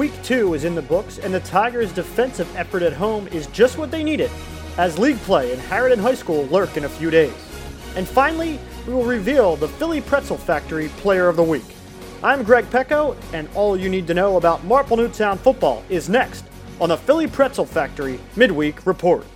Week two is in the books, and the Tigers' defensive effort at home is just what they needed, as league play in Harriton High School lurk in a few days. And finally, we will reveal the Philly Pretzel Factory Player of the Week. I'm Greg Pecco, and all you need to know about Marple Newtown football is next on the Philly Pretzel Factory Midweek Report.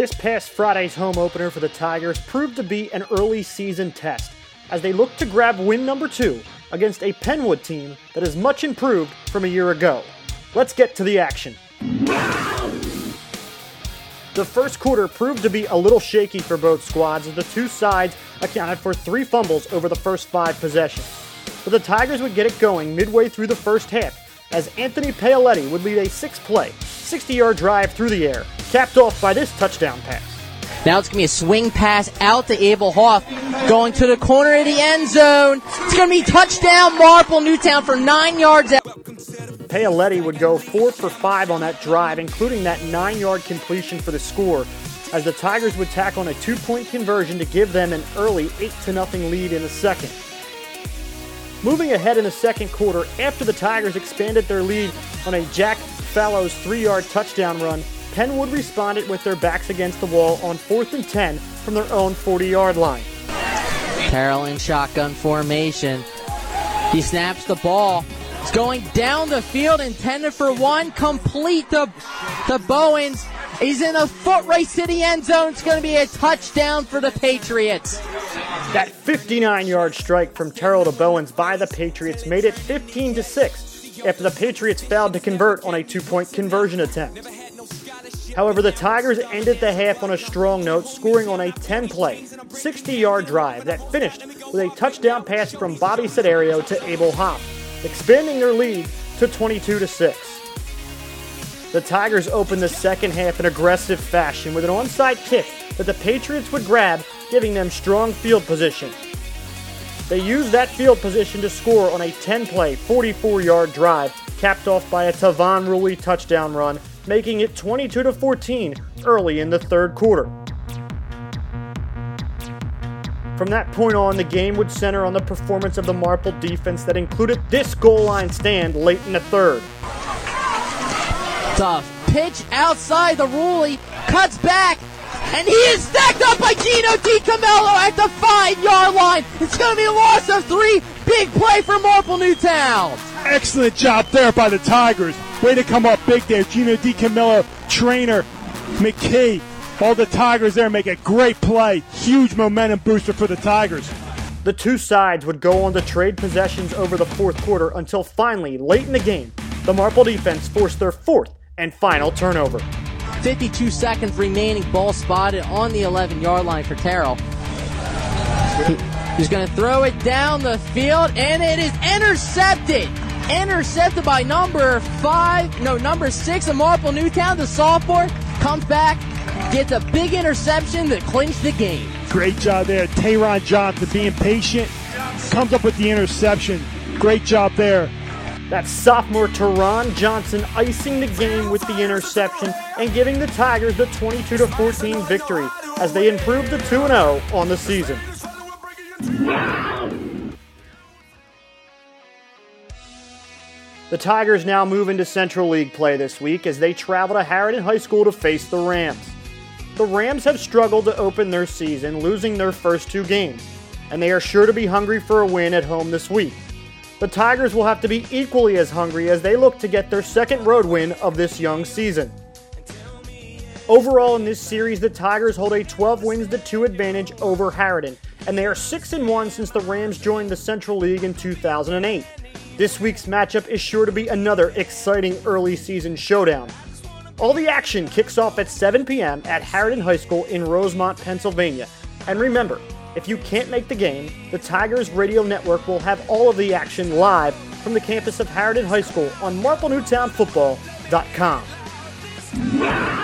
This past Friday's home opener for the Tigers proved to be an early season test as they look to grab win number two against a Penn Wood team that is much improved from a year ago. Let's get to the action. The first quarter proved to be a little shaky for both squads as the two sides accounted for three fumbles over the first five possessions. But the Tigers would get it going midway through the first half as Anthony Paoletti would lead a six play, 60 yard drive through the air, capped off by this touchdown pass. Now it's going to be a swing pass out to Abel Hoff, going to the corner of the end zone. It's going to be touchdown Marple Newtown for nine yards out. Paoletti would go four for five on that drive, including that nine yard completion for the score, as the Tigers would tack on a two point conversion to give them an early 8 0 lead in the second. Moving ahead in the second quarter, after the Tigers expanded their lead on a Jack Fallows three yard touchdown run, Penn Wood responded with their backs against the wall on 4th and 10 from their own 40 yard line. Carroll in shotgun formation. He snaps the ball. It's going down the field, intended for one, complete the the Bowens. He's in a foot race to the end zone. It's going to be a touchdown for the Patriots. That 59 yard strike from Terrell to Bowens by the Patriots made it 15 to 6 after the Patriots failed to convert on a two point conversion attempt. However, the Tigers ended the half on a strong note, scoring on a 10 play, 60 yard drive that finished with a touchdown pass from Bobby Sedario to Abel Hoff, expanding their lead to 22 6. The Tigers opened the second half in aggressive fashion with an onside kick that the Patriots would grab, giving them strong field position. They used that field position to score on a 10 play, 44 yard drive, capped off by a Tavon Ruley touchdown run making it 22 to 14 early in the third quarter. From that point on, the game would center on the performance of the Marple defense that included this goal line stand late in the third. Tough pitch outside the Ruley, cuts back, and he is stacked up by Gino DiCamillo at the five yard line. It's going to be a loss of three. Big play for Marple Newtown. Excellent job there by the Tigers. Way to come up big there. Gino DiCamillo, trainer, McKee. All the Tigers there make a great play. Huge momentum booster for the Tigers. The two sides would go on to trade possessions over the fourth quarter until finally, late in the game, the Marple defense forced their fourth and final turnover. 52 seconds remaining, ball spotted on the 11 yard line for Terrell. He's going to throw it down the field, and it is intercepted intercepted by number five, no, number six of Marple Newtown. The sophomore comes back, gets a big interception that clinched the game. Great job there. Tayron Johnson being patient, comes up with the interception. Great job there. That sophomore Teron Johnson icing the game with the interception and giving the Tigers the 22 14 victory as they improve to 2 0 on the season. The Tigers now move into Central League play this week as they travel to Harriton High School to face the Rams. The Rams have struggled to open their season, losing their first two games, and they are sure to be hungry for a win at home this week. The Tigers will have to be equally as hungry as they look to get their second road win of this young season. Overall, in this series, the Tigers hold a 12 wins to 2 advantage over Harriton, and they are 6 and 1 since the Rams joined the Central League in 2008. This week's matchup is sure to be another exciting early season showdown. All the action kicks off at 7 p.m. at Harriton High School in Rosemont, Pennsylvania. And remember, if you can't make the game, the Tigers Radio Network will have all of the action live from the campus of Harriton High School on MarpleNewtownFootball.com.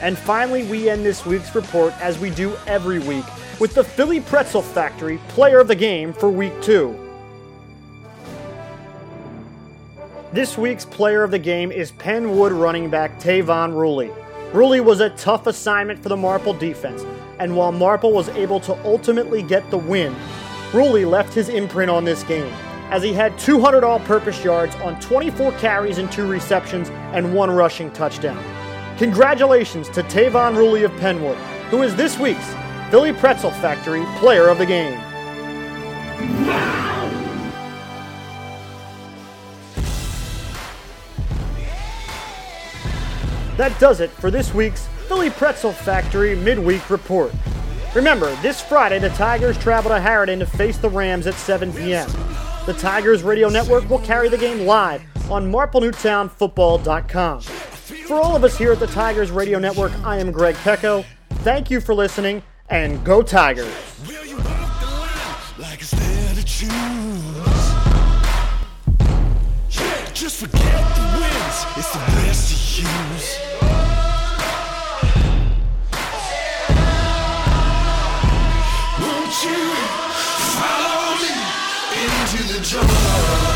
And finally, we end this week's report as we do every week with the Philly Pretzel Factory Player of the Game for Week 2. This week's Player of the Game is Penn Wood running back Tayvon Ruley. Ruley was a tough assignment for the Marple defense, and while Marple was able to ultimately get the win, Ruley left his imprint on this game as he had 200 all purpose yards on 24 carries and 2 receptions and 1 rushing touchdown. Congratulations to Tayvon Ruley of Penn Wood, who is this week's Philly Pretzel Factory Player of the Game. That does it for this week's Philly Pretzel Factory Midweek Report. Remember, this Friday the Tigers travel to Harriton to face the Rams at 7 p.m. The Tigers Radio Network will carry the game live on MarpleNewtownFootball.com. For all of us here at the Tigers Radio Network, I am Greg Pecco. Thank you for listening, and go Tigers! Just forget the wins, it's the best to use. Won't you follow me into the jungle?